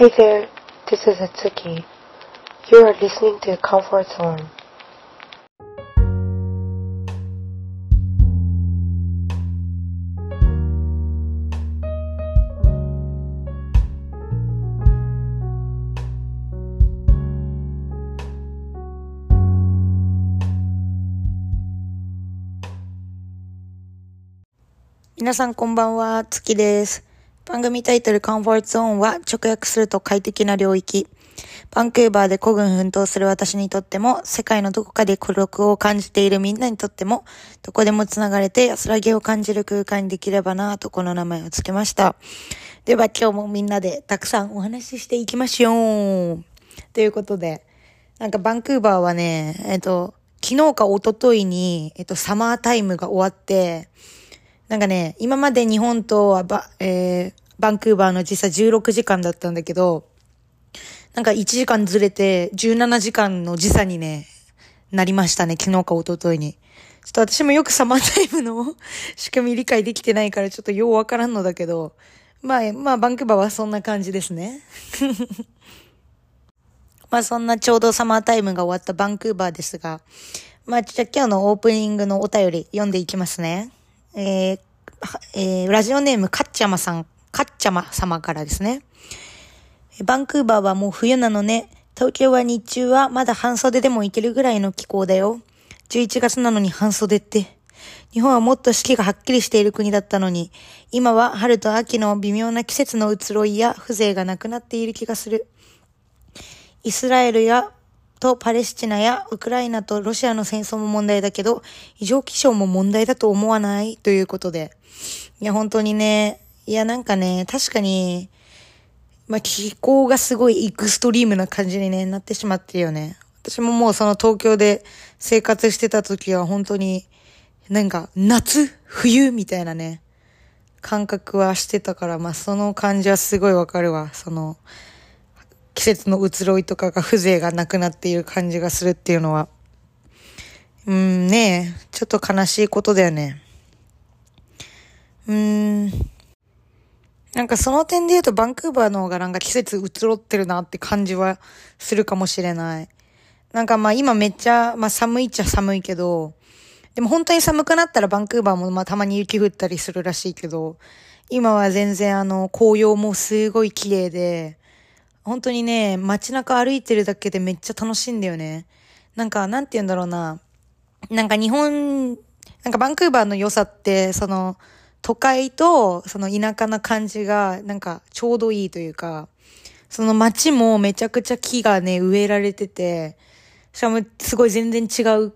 Hi there, this is Atsuki. You are listening to Comfort Zone. 皆さんこんばんは、月です。番組タイトル Comfort Zone は直訳すると快適な領域。バンクーバーで孤軍奮闘する私にとっても、世界のどこかで孤独を感じているみんなにとっても、どこでも繋がれて安らぎを感じる空間にできればなぁとこの名前を付けました。では今日もみんなでたくさんお話ししていきましょう。ということで、なんかバンクーバーはね、えっと、昨日か一昨日に、えっと、サマータイムが終わって、なんかね、今まで日本とはば、えー、バンクーバーの時差16時間だったんだけど、なんか1時間ずれて17時間の時差にね、なりましたね、昨日か一昨日に。ちょっと私もよくサマータイムの 仕組み理解できてないからちょっとようわからんのだけど、まあ、まあ、バンクーバーはそんな感じですね。まあ、そんなちょうどサマータイムが終わったバンクーバーですが、まあ、じゃあ今日のオープニングのお便り読んでいきますね。えー、えー、ラジオネームかっちゃまさん、かっちゃま様からですね。バンクーバーはもう冬なのね。東京は日中はまだ半袖でも行けるぐらいの気候だよ。11月なのに半袖って。日本はもっと四季がはっきりしている国だったのに、今は春と秋の微妙な季節の移ろいや風情がなくなっている気がする。イスラエルやとパレスチナやウクライナとロシアの戦争も問題だけど、異常気象も問題だと思わない？ということで。いや、本当にね、いや、なんかね、確かに、まあ、気候がすごいエクストリームな感じに、ね、なってしまってるよね。私ももうその東京で生活してた時は本当に、なんか夏冬みたいなね、感覚はしてたから、まあ、その感じはすごいわかるわ。その、季節の移ろいとかが風情がなくなっている感じがするっていうのは、うんねえ、ちょっと悲しいことだよね。うーん。なんかその点で言うとバンクーバーの方がなんか季節移ろってるなって感じはするかもしれない。なんかまあ今めっちゃ、まあ寒いっちゃ寒いけど、でも本当に寒くなったらバンクーバーもまあたまに雪降ったりするらしいけど、今は全然あの紅葉もすごい綺麗で、本当にね、街中歩いてるだけでめっちゃ楽しいんだよね。なんか、なんて言うんだろうな。なんか日本、なんかバンクーバーの良さって、その、都会と、その田舎な感じが、なんか、ちょうどいいというか、その街もめちゃくちゃ木がね、植えられてて、しかもすごい全然違う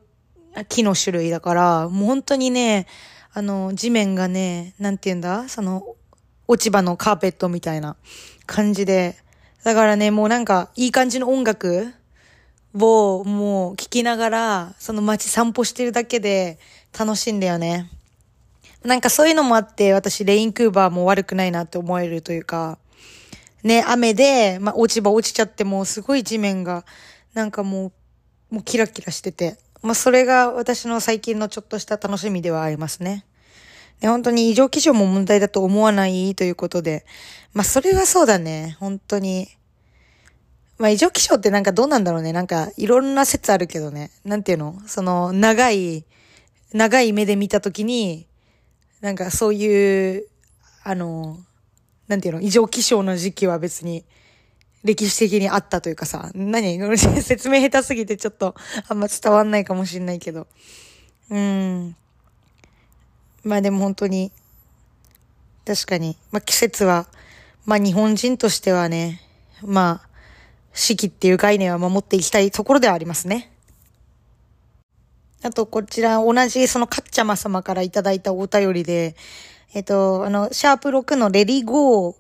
木の種類だから、もう本当にね、あの、地面がね、なんて言うんだその、落ち葉のカーペットみたいな感じで、だからね、もうなんか、いい感じの音楽をもう聴きながら、その街散歩してるだけで楽しいんだよね。なんかそういうのもあって、私、レインクーバーも悪くないなって思えるというか、ね、雨で、まあ、落ち葉落ちちゃっても、すごい地面が、なんかもう、もうキラキラしてて、まあ、それが私の最近のちょっとした楽しみではありますね。で、本当に異常気象も問題だと思わないということで、まあ、それはそうだね。本当に。まあ、異常気象ってなんかどうなんだろうね。なんか、いろんな説あるけどね。なんていうの？その、長い、長い目で見たときに、なんかそういう、あの、なんていうの異常気象の時期は別に、歴史的にあったというかさ、何？説明下手すぎてちょっとあんま伝わんないかもしんないけど。うん。まあでも本当に、確かに、まあ季節は、まあ日本人としてはね、まあ、四季っていう概念は守っていきたいところではありますね。あと、こちら、同じ、その、かっちゃま様からいただいたお便りで、えっと、あの、シャープ6のレディゴー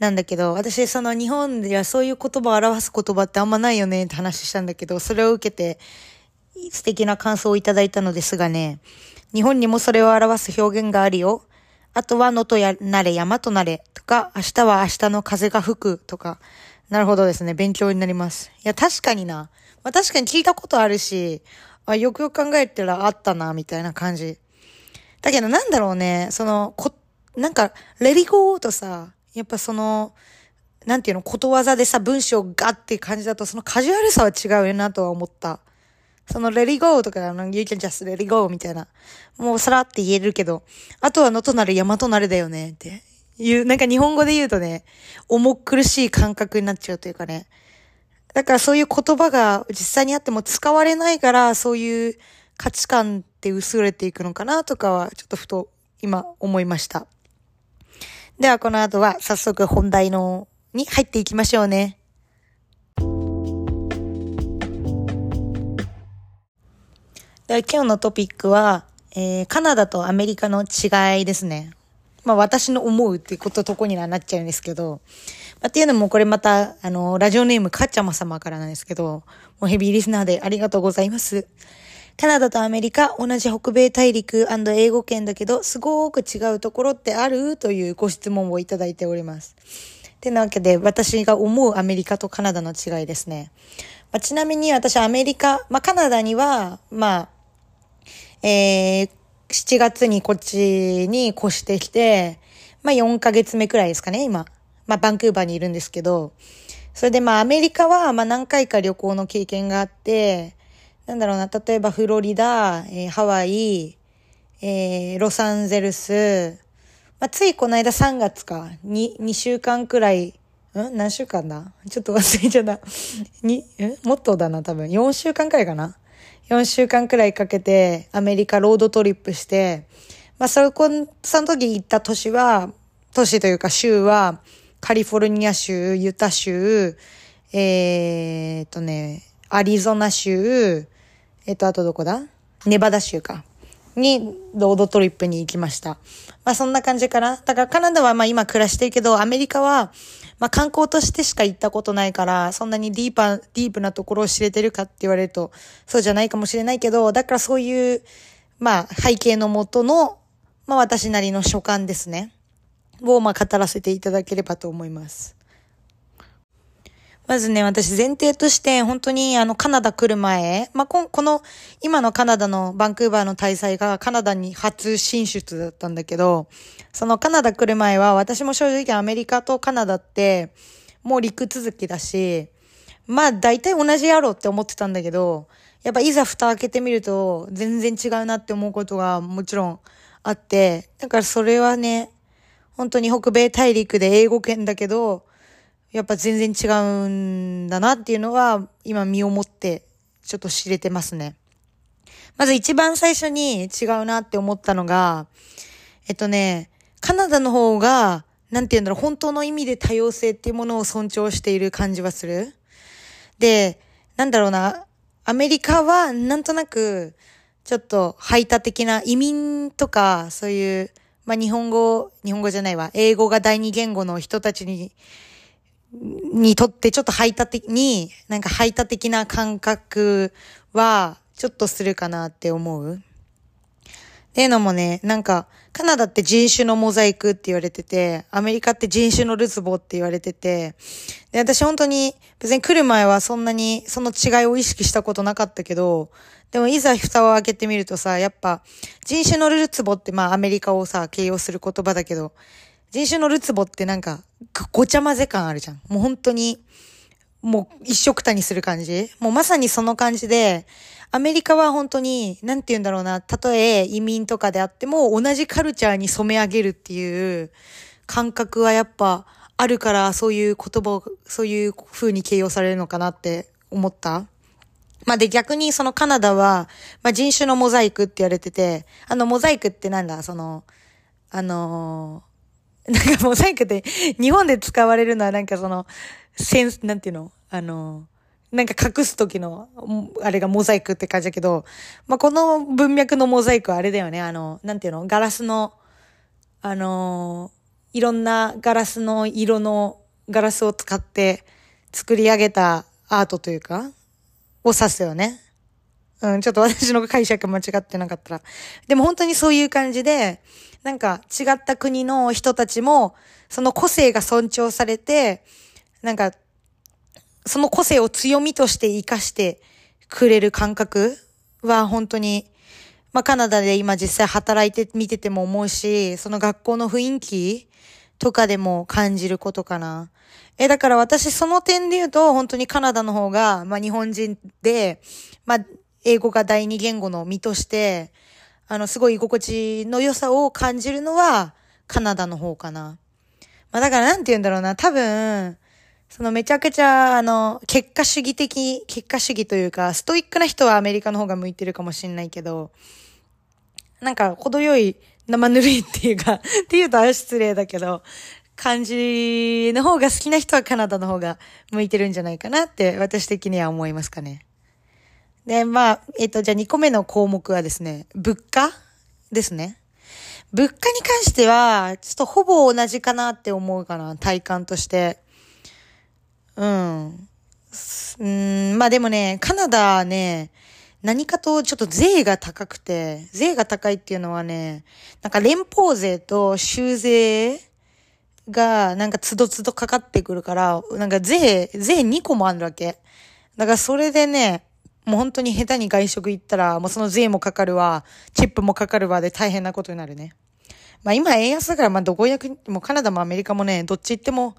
なんだけど、私、その、日本ではそういう言葉を表す言葉ってあんまないよねって話したんだけど、それを受けて、素敵な感想をいただいたのですがね、日本にもそれを表す表現があるよ。あとは、野とやなれ、山となれ、とか、明日は明日の風が吹く、とか。なるほどですね。勉強になります。いや、確かにな。まあ、確かに聞いたことあるし、あ、よくよく考えたらあったな、みたいな感じ。だけど、なんだろうね。その、こ、なんか、レディゴーとさ、やっぱその、なんていうの、ことわざでさ、文章ガッって感じだと、そのカジュアルさは違うよなとは思った。その、レリゴーとか、あの、You can just let it go みたいな。もうさらって言えるけど、あとはのとなる山となるだよねっていう、なんか日本語で言うとね、重苦しい感覚になっちゃうというかね。だからそういう言葉が実際にあっても使われないから、そういう価値観って薄れていくのかなとかは、ちょっとふと今思いました。ではこの後は早速本題のに入っていきましょうね。では今日のトピックは、えー、カナダとアメリカの違いですね。まあ私の思うってこととこにはなっちゃうんですけど、まあ、っていうのもこれまた、あの、ラジオネームかっちゃま様からなんですけど、もうヘビーリスナーでありがとうございます。カナダとアメリカ、同じ北米大陸英語圏だけど、すごく違うところってある？というご質問をいただいております。てなわけで、私が思うアメリカとカナダの違いですね。まあ、ちなみに私アメリカ、まあ、カナダには、まあ、えー、7月にこっちに越してきて、まあ、4ヶ月目くらいですかね、今。まあ、バンクーバーにいるんですけど、それでまあ、アメリカは、まあ、何回か旅行の経験があって、なんだろうな、例えばフロリダ、えー、ハワイ、えー、ロサンゼルス、まあ、ついこの間3月か、2、2週間くらい、ん？何週間だ？ちょっと忘れちゃった。に、んもっとだな、多分。4週間くらいかな ?4 週間くらいかけてアメリカロードトリップして、まあ、そこ、その時行った都市は、都市というか州は、カリフォルニア州、ユタ州、えー、っとね、アリゾナ州、えっと、あとどこだ？ネバダ州か。に、ロードトリップに行きました。まあそんな感じかな。だからカナダはまあ今暮らしてるけど、アメリカは、まあ観光としてしか行ったことないから、そんなにディーパー、ディープなところを知れてるかって言われると、そうじゃないかもしれないけど、だからそういう、まあ背景のもとの、まあ私なりの所感ですね。をまあ語らせていただければと思います。まずね、私前提として本当にあのカナダ来る前、まあ、ここの今のカナダのバンクーバーの大祭がカナダに初進出だったんだけど、そのカナダ来る前は私も正直アメリカとカナダってもう陸続きだし、まあ大体同じやろうって思ってたんだけど、やっぱいざ蓋開けてみると全然違うなって思うことがもちろんあって、だからそれはね、本当に北米大陸で英語圏だけど、やっぱ全然違うんだなっていうのは、今身をもってちょっと知れてますね。まず一番最初に違うなって思ったのが、えっとね、カナダの方が、なんて言うんだろう、本当の意味で多様性っていうものを尊重している感じはする。で、なんだろうな、アメリカはなんとなく、ちょっと排他的な移民とか、そういう、まあ日本語、日本語じゃないわ、英語が第二言語の人たちににとってちょっと排他的に、なんか排他的な感覚は、ちょっとするかなって思う。っていうのもね、なんか、カナダって人種のモザイクって言われてて、アメリカって人種のルツボって言われてて、で、私本当に別に来る前はそんなにその違いを意識したことなかったけど、でもいざ蓋を開けてみるとさ、やっぱ人種のルツボってまあアメリカをさ、形容する言葉だけど、人種のルツボってなんか、ごちゃ混ぜ感あるじゃん。もう本当に、もう一色たにする感じもうまさにその感じで、アメリカは本当に、なんて言うんだろうな、たとえ移民とかであっても、同じカルチャーに染め上げるっていう感覚はやっぱあるから、そういう言葉を、そういう風に形容されるのかなって思った。まあ、で逆にそのカナダは、まあ、人種のモザイクって言われてて、あのモザイクってなんだ、その、あの なんかモザイクって日本で使われるのはなんかその、センス、なんていうの？あの、なんか隠す時の、あれがモザイクって感じだけど、まあ、この文脈のモザイクはあれだよね。あの、なんていうの？ガラスの、あの、いろんなガラスの色のガラスを使って作り上げたアートというか、を指すよね。うん、ちょっと私の解釈間違ってなかったら。でも本当にそういう感じで、なんか違った国の人たちも、その個性が尊重されて、なんか、その個性を強みとして活かしてくれる感覚は本当に、まあカナダで今実際働いてみてても思うし、その学校の雰囲気とかでも感じることかな。え、だから私その点で言うと、本当にカナダの方が、まあ日本人で、まあ英語が第二言語の身として、あの、すごい居心地の良さを感じるのは、カナダの方かな。まあだからなんて言うんだろうな、多分、そのめちゃくちゃ、あの、結果主義的、結果主義というか、ストイックな人はアメリカの方が向いてるかもしんないけど、なんか、程よい生ぬるいっていうか、っていうと失礼だけど、感じの方が好きな人はカナダの方が向いてるんじゃないかなって私的には思いますかね。で、まあ、えっ、ー、と、じゃあ2個目の項目はですね、物価ですね。物価に関しては、ちょっとほぼ同じかなって思うかな、体感として。うん。うん、まあでもね、カナダね、何かとちょっと税が高くて、税が高いっていうのはね、なんか連邦税と州税がなんかつどつどかかってくるから、なんか税、税2個もあるわけ。だからそれでね、もう本当に下手に外食行ったら、もうその税もかかるわ、チップもかかるわで大変なことになるね。まあ今円安だから、まあどこ役、もカナダもアメリカもね、どっち行っても、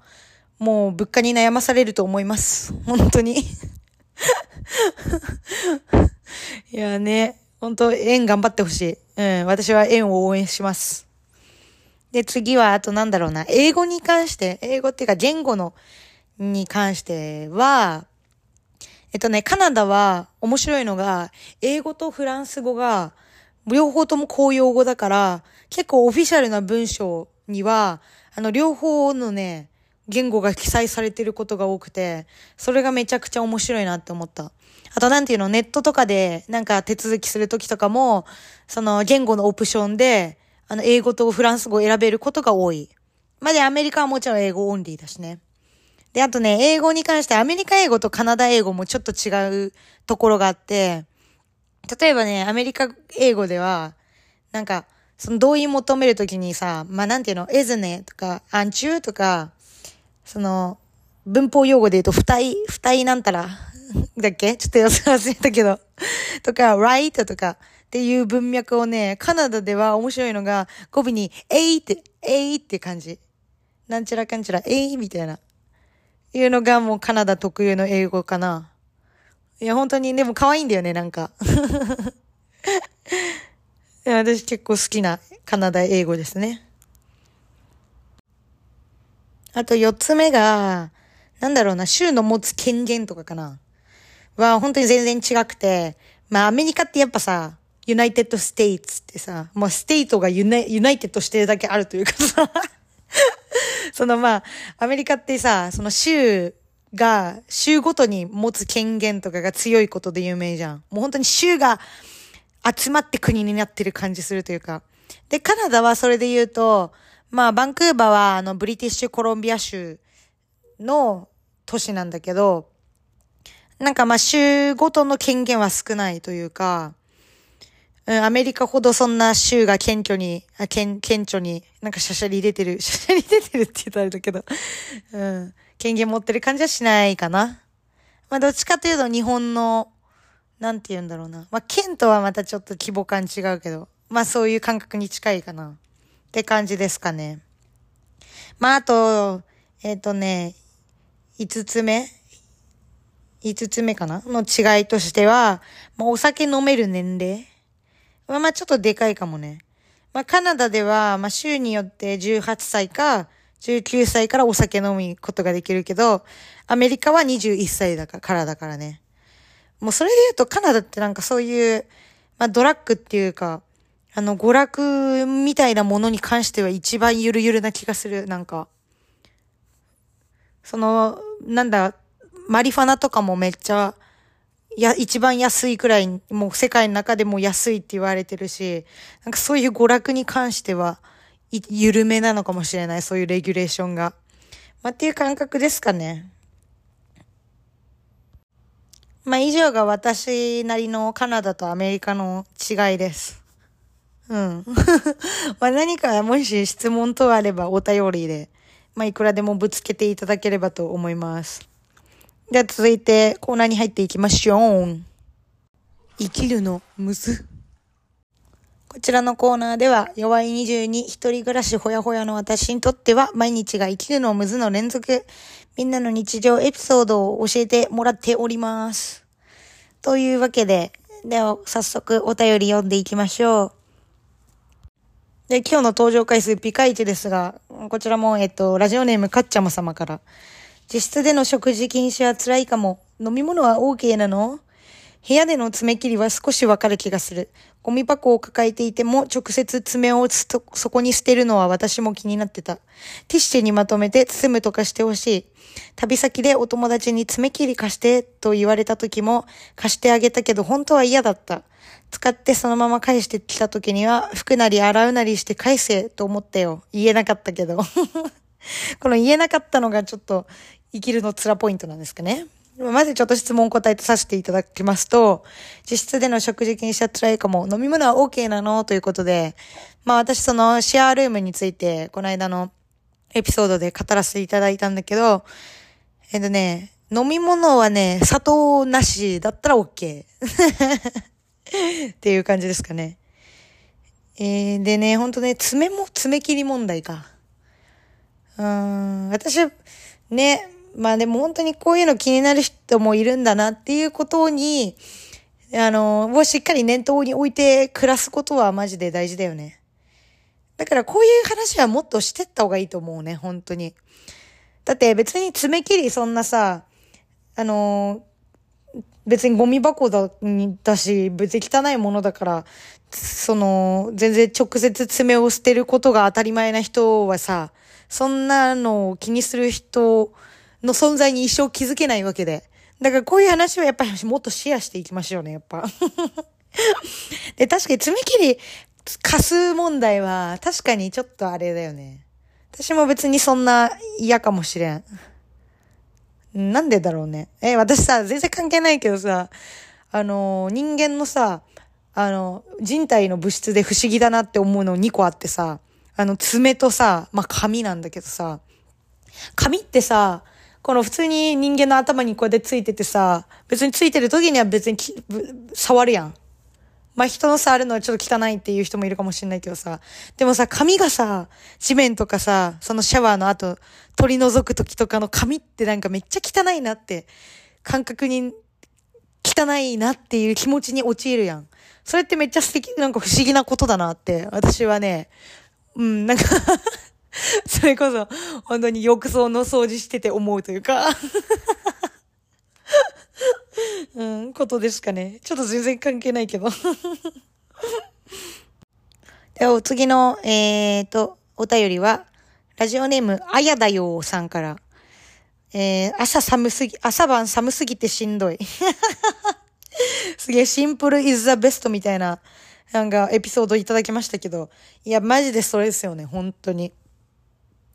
もう物価に悩まされると思います。本当に いやね、本当円頑張ってほしい。うん、私は円を応援します。で、次は、あとなんだろうな、英語に関して、英語っていうか言語の、に関しては、えっとね、カナダは面白いのが、英語とフランス語が、両方とも公用語だから、結構オフィシャルな文章には、あの、両方のね、言語が記載されてることが多くて、それがめちゃくちゃ面白いなって思った。あとなんていうの、ネットとかでなんか手続きするときとかも、その言語のオプションで、あの、英語とフランス語を選べることが多い。ま、で、アメリカはもちろん英語オンリーだしね。で、あとね、英語に関してアメリカ英語とカナダ英語もちょっと違うところがあって、例えばね、アメリカ英語では、なんか、その同意求めるときにさ、まあ、なんていうの、えずねとか、アンチューとか、その、文法用語で言うと、二い、二いなんたら、だっけ？ちょっと忘れたけど。とか、right とかっていう文脈をね、カナダでは面白いのが、語尾に、えいって、えいって感じ。なんちゃらかんちゃら、 eh みたいな。いうのがもうカナダ特有の英語かな。いや、本当に、でも可愛いんだよね、なんか。いや私結構好きなカナダ英語ですね。あと四つ目が、なんだろうな、州の持つ権限とかかな。は、本当に全然違くて、まあアメリカってやっぱさ、 United States ってさ、もう state がユナ united してるだけあるというかさ、そのまあ、アメリカってさ、その州が、州ごとに持つ権限とかが強いことで有名じゃん。もう本当に州が集まって国になってる感じするというか。で、カナダはそれで言うと、まあ、バンクーバーは、あの、ブリティッシュコロンビア州の都市なんだけど、なんかまあ、州ごとの権限は少ないというか、うん、アメリカほどそんな州が謙虚に、あ顕顕著に、なんかシャシャリ出てる、シャシャリ出てるって言ったらあれだけど、うん、権限持ってる感じはしないかな。まあ、どっちかというと日本の、なんて言うんだろうな。まあ、県とはまたちょっと規模感違うけど、まあそういう感覚に近いかな。って感じですかね。まあ、あと、えっ、ー、とね、五つ目五つ目かなの違いとしては、まあ、お酒飲める年齢は、まあ、ちょっとでかいかもね。まあ、カナダでは、まあ、州によって18歳か19歳からお酒飲むことができるけど、アメリカは21歳だからだからね。もうそれで言うとカナダってなんかそういう、まあ、ドラッグっていうか、あの、娯楽みたいなものに関しては一番ゆるゆるな気がする、なんか。その、なんだ、マリファナとかもめっちゃ、や、一番安いくらい、もう世界の中でも安いって言われてるし、なんかそういう娯楽に関しては、緩めなのかもしれない、そういうレギュレーションが。まあ、っていう感覚ですかね。まあ、以上が私なりのカナダとアメリカの違いです。うん。まあ何かもし質問等あればお便りで、まあいくらでもぶつけていただければと思います。では続いてコーナーに入っていきましょう。生きるのむず。こちらのコーナーでは、弱い22、一人暮らしほやほやの私にとっては、毎日が生きるのむずの連続、みんなの日常エピソードを教えてもらっております。というわけで、では、早速お便り読んでいきましょう。で、今日の登場回数ピカイチですが、こちらも、えっと、ラジオネームかっちゃま様から、自室での食事禁止は辛いかも。飲み物は OK なの？部屋での爪切りは少しわかる気がする。ゴミ箱を抱えていても直接爪をそこに捨てるのは私も気になってた。ティッシュにまとめて包むとかしてほしい。旅先でお友達に爪切り貸してと言われた時も貸してあげたけど本当は嫌だった。使ってそのまま返してきた時には服なり洗うなりして返せと思ったよ。言えなかったけど。この言えなかったのがちょっと生きるの辛ポイントなんですかね。まずちょっと質問答えてさせていただきますと、実質での食事禁止は辛いかも、飲み物は OK なの？ということで、まあ私そのシェアルームについて、この間のエピソードで語らせていただいたんだけど、えっとね、飲み物はね、砂糖なしだったら OK。っていう感じですかね。えー、でね、ほんとね、爪も爪切り問題か。うん、私、ね、まあでも本当にこういうの気になる人もいるんだなっていうことに、あの、をしっかり念頭に置いて暮らすことはマジで大事だよね。だからこういう話はもっとしてった方がいいと思うね、本当に。だって別に爪切りそんなさ、あの、別にゴミ箱だ、だし、別に汚いものだから、その、全然直接爪を捨てることが当たり前な人はさ、そんなのを気にする人の存在に一生気づけないわけで。だからこういう話はやっぱりもっとシェアしていきましょうね、やっぱ。で、確かに爪切り貸す問題は確かにちょっとあれだよね。私も別にそんな嫌かもしれん。なんでだろうね。え、私さ、全然関係ないけどさ、あの、人間のさ、あの、人体の物質で不思議だなって思うの2個あってさ、あの、爪とさ、まあ、髪なんだけどさ、髪ってさ、この普通に人間の頭にこうやってついててさ、別についてる時には別に触るやん。まあ、人の触るのはちょっと汚いっていう人もいるかもしれないけどさ。でもさ、髪がさ、地面とかさ、そのシャワーの後、取り除く時とかの髪ってなんかめっちゃ汚いなって、感覚に汚いなっていう気持ちに陥るやん。それってめっちゃ素敵、なんか不思議なことだなって、私はね、うん、なんか それこそ、本当に浴槽の掃除してて思うというか うん、ことですかね。ちょっと全然関係ないけど では、お次の、えーと、お便りは、ラジオネーム、あやだよさんから、えー、朝寒すぎ、朝晩寒すぎてしんどい。すげえシンプル is the best みたいな、なんかエピソードいただきましたけど、いや、マジでそれですよね、本当に。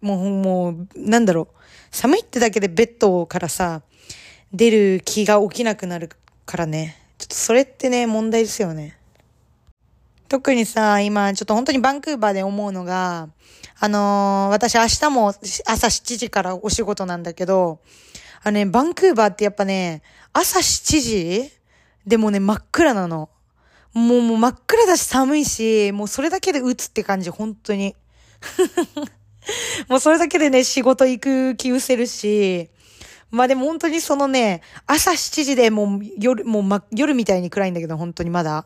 もう、もう、なんだろう。寒いってだけでベッドからさ、出る気が起きなくなるからね。ちょっとそれってね、問題ですよね。特にさ、今、ちょっと本当にバンクーバーで思うのが、あのー、私明日も朝7時からお仕事なんだけど、あのね、バンクーバーってやっぱね、朝7時でもね、真っ暗なの。もうもう真っ暗だし寒いし、もうそれだけで打つって感じ、本当に。もうそれだけでね、仕事行く気失せるし、まあでも本当にそのね、朝7時でもう夜、もう、ま、夜みたいに暗いんだけど、本当にまだ。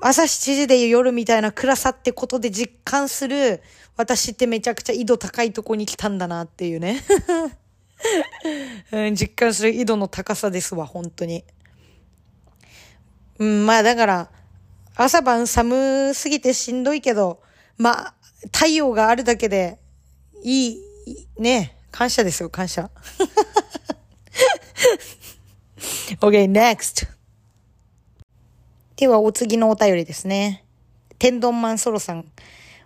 朝7時で夜みたいな暗さってことで実感する、私ってめちゃくちゃ緯度高いとこに来たんだなっていうね。うん、実感する緯度の高さですわ、本当に。うん、まあだから、朝晩寒すぎてしんどいけど、まあ、太陽があるだけで、いい、ね、感謝ですよ、感謝。okay, next. では、お次のお便りですね。天丼マンソロさん。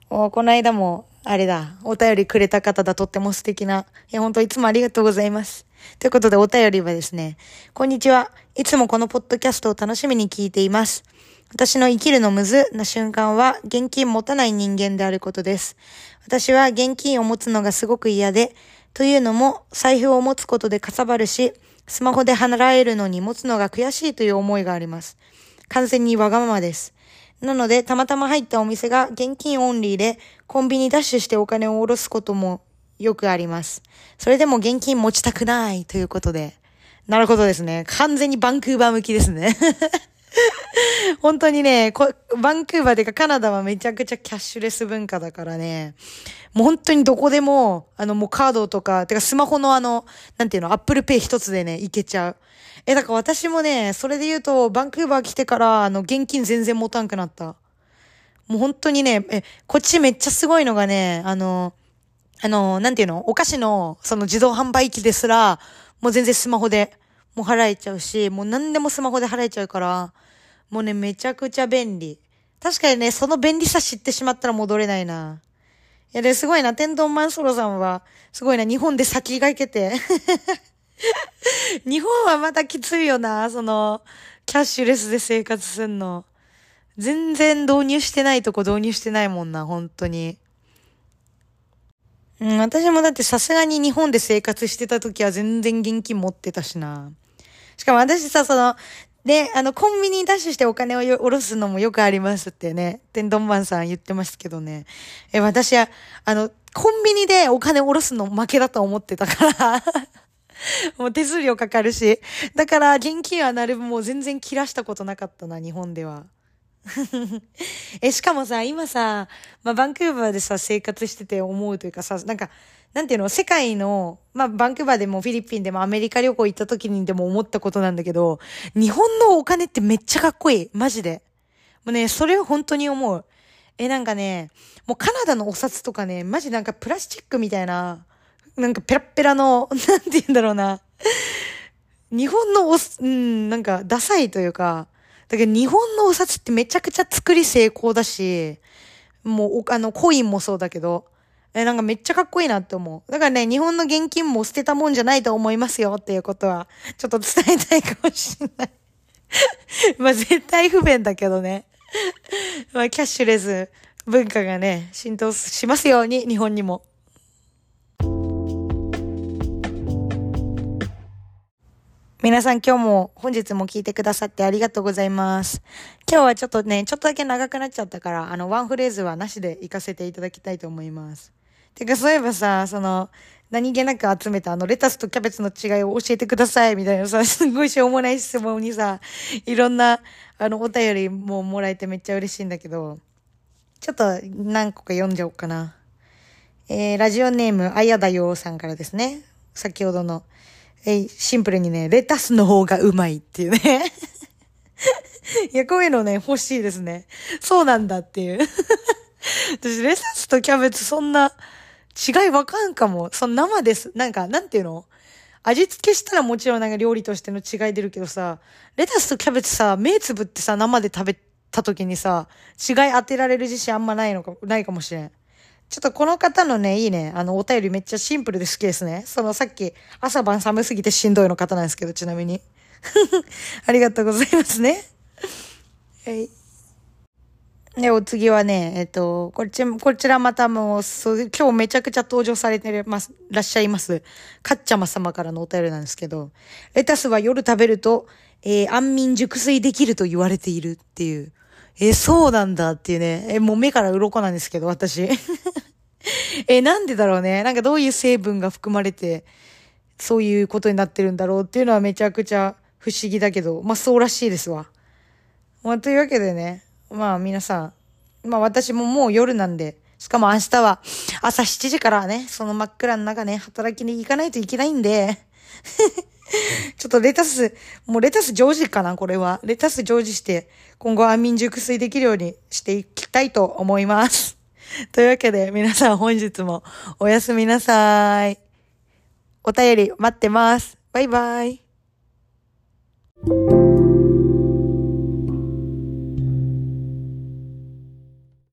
この間も、あれだ、お便りくれた方だ、とっても素敵な。いや、本当いつもありがとうございます。ということで、お便りはですね、こんにちは。いつもこのポッドキャストを楽しみに聞いています。私の生きるのむずな瞬間は、現金持たない人間であることです。私は現金を持つのがすごく嫌で、というのも、財布を持つことでかさばるし、スマホで払えるのに持つのが悔しいという思いがあります。完全にわがままです。なので、たまたま入ったお店が現金オンリーで、コンビニダッシュしてお金を下ろすこともよくあります。それでも現金持ちたくないということで。なるほどですね。完全にバンクーバー向きですね。本当にね、バンクーバーでかカナダはめちゃくちゃキャッシュレス文化だからね、もう本当にどこでも、あのもうカードとか、てかスマホのあの、なんていうの、 Apple Pay 一つでね、いけちゃう。え、だから私もね、それで言うと、バンクーバー来てから、あの、現金全然持たんくなった。もう本当にね、え、こっちめっちゃすごいのがね、あの、あの、なんていうのお菓子の、その自動販売機ですら、もう全然スマホで、もう払えちゃうし、もう何でもスマホで払えちゃうから、もうね、めちゃくちゃ便利。確かにね、その便利さ知ってしまったら戻れないな。いや、で、すごいな、天丼マンソロさんは、すごいな、日本で先が行けて。日本はまたきついよな、その、キャッシュレスで生活すんの。全然導入してないとこ導入してないもんな、本当に。うん、私もだってさすがに日本で生活してた時は全然現金持ってたしな。しかも私さ、その、で、あの、コンビニダッシュしてお金をおろすのもよくありますってね、天丼マンさん言ってますけどね。え、私は、あの、コンビニでお金おろすの負けだと思ってたから もう手数料かかるし。だから、現金はなるべくもう全然切らしたことなかったな、日本では。え、しかもさ、今さ、まあ、バンクーバーでさ、生活してて思うというかさ、なんか、なんていうの、世界の、まあ、バンクーバーでもフィリピンでもアメリカ旅行行った時にでも思ったことなんだけど、日本のお金ってめっちゃかっこいい。マジで。もうね、それを本当に思う。え、なんかね、もうカナダのお札とかね、マジなんかプラスチックみたいな、なんかペラペラの、なんて言うんだろうな。日本のお、うん、なんかダサいというか、だけど日本のお札ってめちゃくちゃ作り成功だし、もう、あの、コインもそうだけど、え、なんかめっちゃかっこいいなって思う。だからね、日本の現金も捨てたもんじゃないと思いますよっていうことは、ちょっと伝えたいかもしれない。まあ絶対不便だけどね。まあキャッシュレス文化がね、浸透しますように、日本にも。皆さん今日も本日も聞いてくださってありがとうございます。今日はちょっとね、ちょっとだけ長くなっちゃったから、あの、ワンフレーズはなしで行かせていただきたいと思います。てか、そういえばさ、その、何気なく集めたあの、レタスとキャベツの違いを教えてください、みたいなさ、すごいしょうもない質問にさ、いろんな、あの、お便りももらえてめっちゃ嬉しいんだけど、ちょっと何個か読んじゃおうかな。えー、ラジオネーム、あやだよさんからですね。先ほどの。えシンプルにね、レタスの方がうまいっていうね。いや、こういうのね、欲しいですね。そうなんだっていう。私、レタスとキャベツそんな違いわかんかも。その生です。なんか、なんていうの？味付けしたらもちろんなんか料理としての違い出るけどさ、レタスとキャベツさ、目つぶってさ、生で食べた時にさ、違い当てられる自信あんまないのか、ないかもしれん。ちょっとこの方のね、いいね、あの、お便りめっちゃシンプルで好きですね。そのさっき、朝晩寒すぎてしんどいの方なんですけど、ちなみに。ありがとうございますね。はい。で、お次はね、えっと、こっち、こちらまたもう、そう、今日めちゃくちゃ登場されてます、らっしゃいます、かっちゃま様からのお便りなんですけど、レタスは夜食べると、えー、安眠熟睡できると言われているっていう。え、そうなんだっていうね。え、もう目から鱗なんですけど、私。え、なんでだろうね。なんかどういう成分が含まれて、そういうことになってるんだろうっていうのはめちゃくちゃ不思議だけど、まあそうらしいですわ。まあというわけでね、まあ皆さん、まあ私ももう夜なんで、しかも明日は朝7時からね、その真っ暗の中ね、働きに行かないといけないんで、ちょっとレタス、もうレタス常時かな、これは。レタス常時して、今後安眠熟睡できるようにしていきたいと思います。というわけで、皆さん本日もおやすみなさい。お便り待ってます。バイバイ。